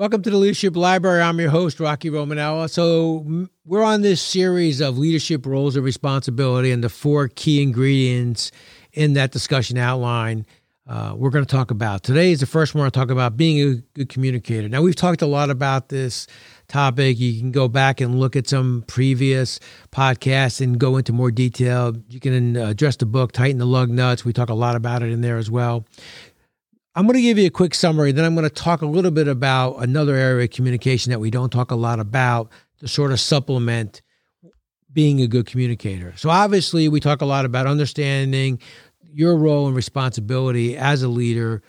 Welcome to the Leadership Library. I'm your host, Rocky Romanella. So, we're on this series of leadership roles and responsibility and the four key ingredients in that discussion outline. Uh, we're going to talk about today is the first one. to talk about being a good communicator. Now, we've talked a lot about this topic. You can go back and look at some previous podcasts and go into more detail. You can address the book, Tighten the Lug Nuts. We talk a lot about it in there as well. I'm going to give you a quick summary, then I'm going to talk a little bit about another area of communication that we don't talk a lot about to sort of supplement being a good communicator. So, obviously, we talk a lot about understanding your role and responsibility as a leader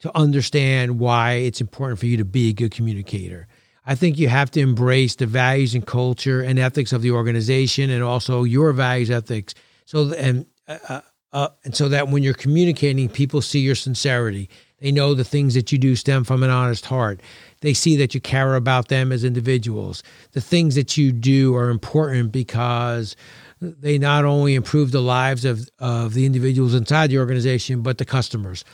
to understand why it's important for you to be a good communicator. I think you have to embrace the values and culture and ethics of the organization and also your values, ethics. So, and uh, uh and so that when you're communicating, people see your sincerity. They know the things that you do stem from an honest heart. They see that you care about them as individuals. The things that you do are important because they not only improve the lives of, of the individuals inside the organization, but the customers.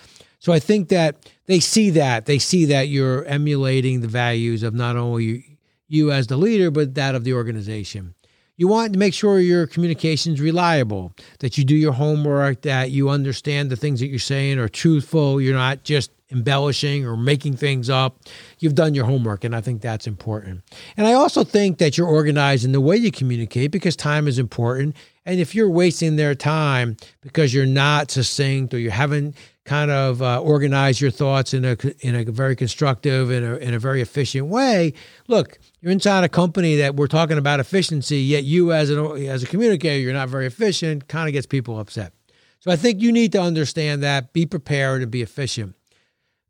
So I think that they see that. They see that you're emulating the values of not only you as the leader, but that of the organization. You want to make sure your communication is reliable, that you do your homework, that you understand the things that you're saying are truthful. You're not just embellishing or making things up. You've done your homework, and I think that's important. And I also think that you're organized in the way you communicate because time is important. And if you're wasting their time because you're not succinct or you haven't kind of uh, organized your thoughts in a in a very constructive and a, in a very efficient way, look, you're inside a company that we're talking about efficiency, yet you as an as a communicator, you're not very efficient, kind of gets people upset. So I think you need to understand that, be prepared and be efficient.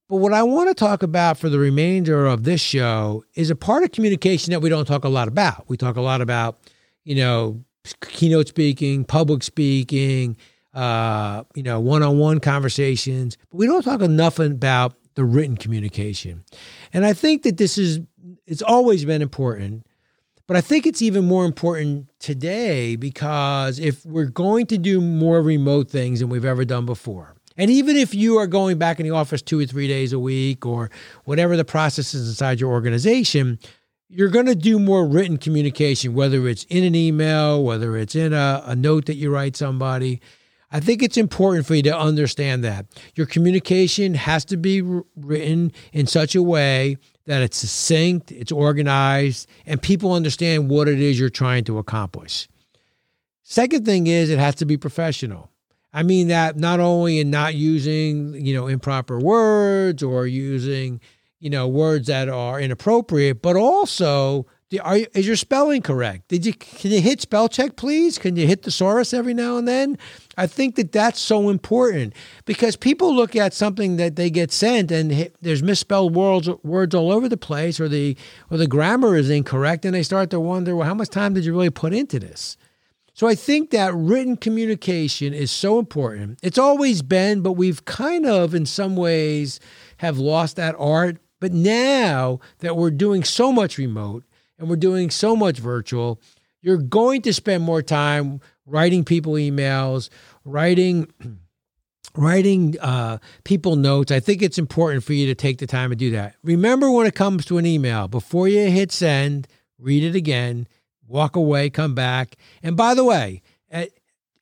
But what I want to talk about for the remainder of this show is a part of communication that we don't talk a lot about. We talk a lot about, you know, keynote speaking, public speaking, uh, you know, one-on-one conversations, but we don't talk enough about the written communication. And I think that this is it's always been important. But I think it's even more important today because if we're going to do more remote things than we've ever done before, and even if you are going back in the office two or three days a week or whatever the process is inside your organization, you're going to do more written communication, whether it's in an email, whether it's in a, a note that you write somebody. I think it's important for you to understand that your communication has to be written in such a way that it's succinct, it's organized, and people understand what it is you're trying to accomplish. Second thing is it has to be professional. I mean that not only in not using, you know, improper words or using, you know, words that are inappropriate, but also are, is your spelling correct? Did you can you hit spell check, please? Can you hit thesaurus every now and then? I think that that's so important because people look at something that they get sent and hit, there's misspelled words words all over the place, or the or the grammar is incorrect, and they start to wonder, well, how much time did you really put into this? So I think that written communication is so important. It's always been, but we've kind of, in some ways, have lost that art. But now that we're doing so much remote and we're doing so much virtual, you're going to spend more time writing people emails, writing writing uh, people notes. I think it's important for you to take the time to do that. Remember when it comes to an email, before you hit send, read it again, walk away, come back. And by the way,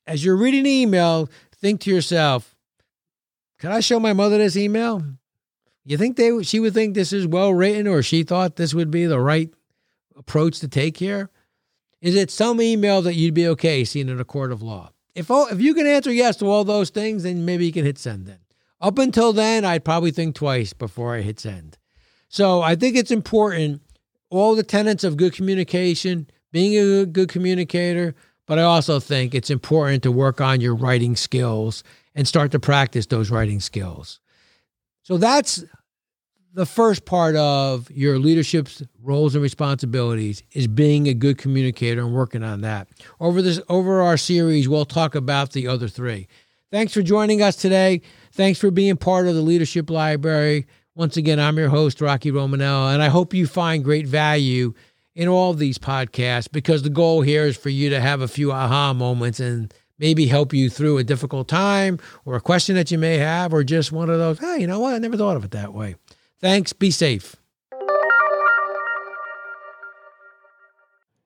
as you're reading the email, think to yourself, can I show my mother this email? You think they she would think this is well written or she thought this would be the right approach to take here? Is it some email that you'd be okay seeing in a court of law? If all, if you can answer yes to all those things, then maybe you can hit send. Then up until then, I'd probably think twice before I hit send. So I think it's important all the tenets of good communication, being a good communicator, but I also think it's important to work on your writing skills and start to practice those writing skills. So that's the first part of your leadership's roles and responsibilities is being a good communicator and working on that. Over this over our series, we'll talk about the other three. Thanks for joining us today. Thanks for being part of the Leadership Library. Once again, I'm your host, Rocky Romanella, and I hope you find great value in all these podcasts because the goal here is for you to have a few aha moments and maybe help you through a difficult time or a question that you may have or just one of those, hey, you know what? I never thought of it that way. Thanks. Be safe.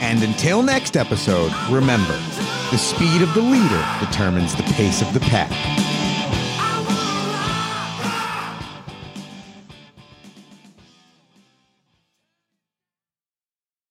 And until next episode, remember the speed of the leader determines the pace of the pack.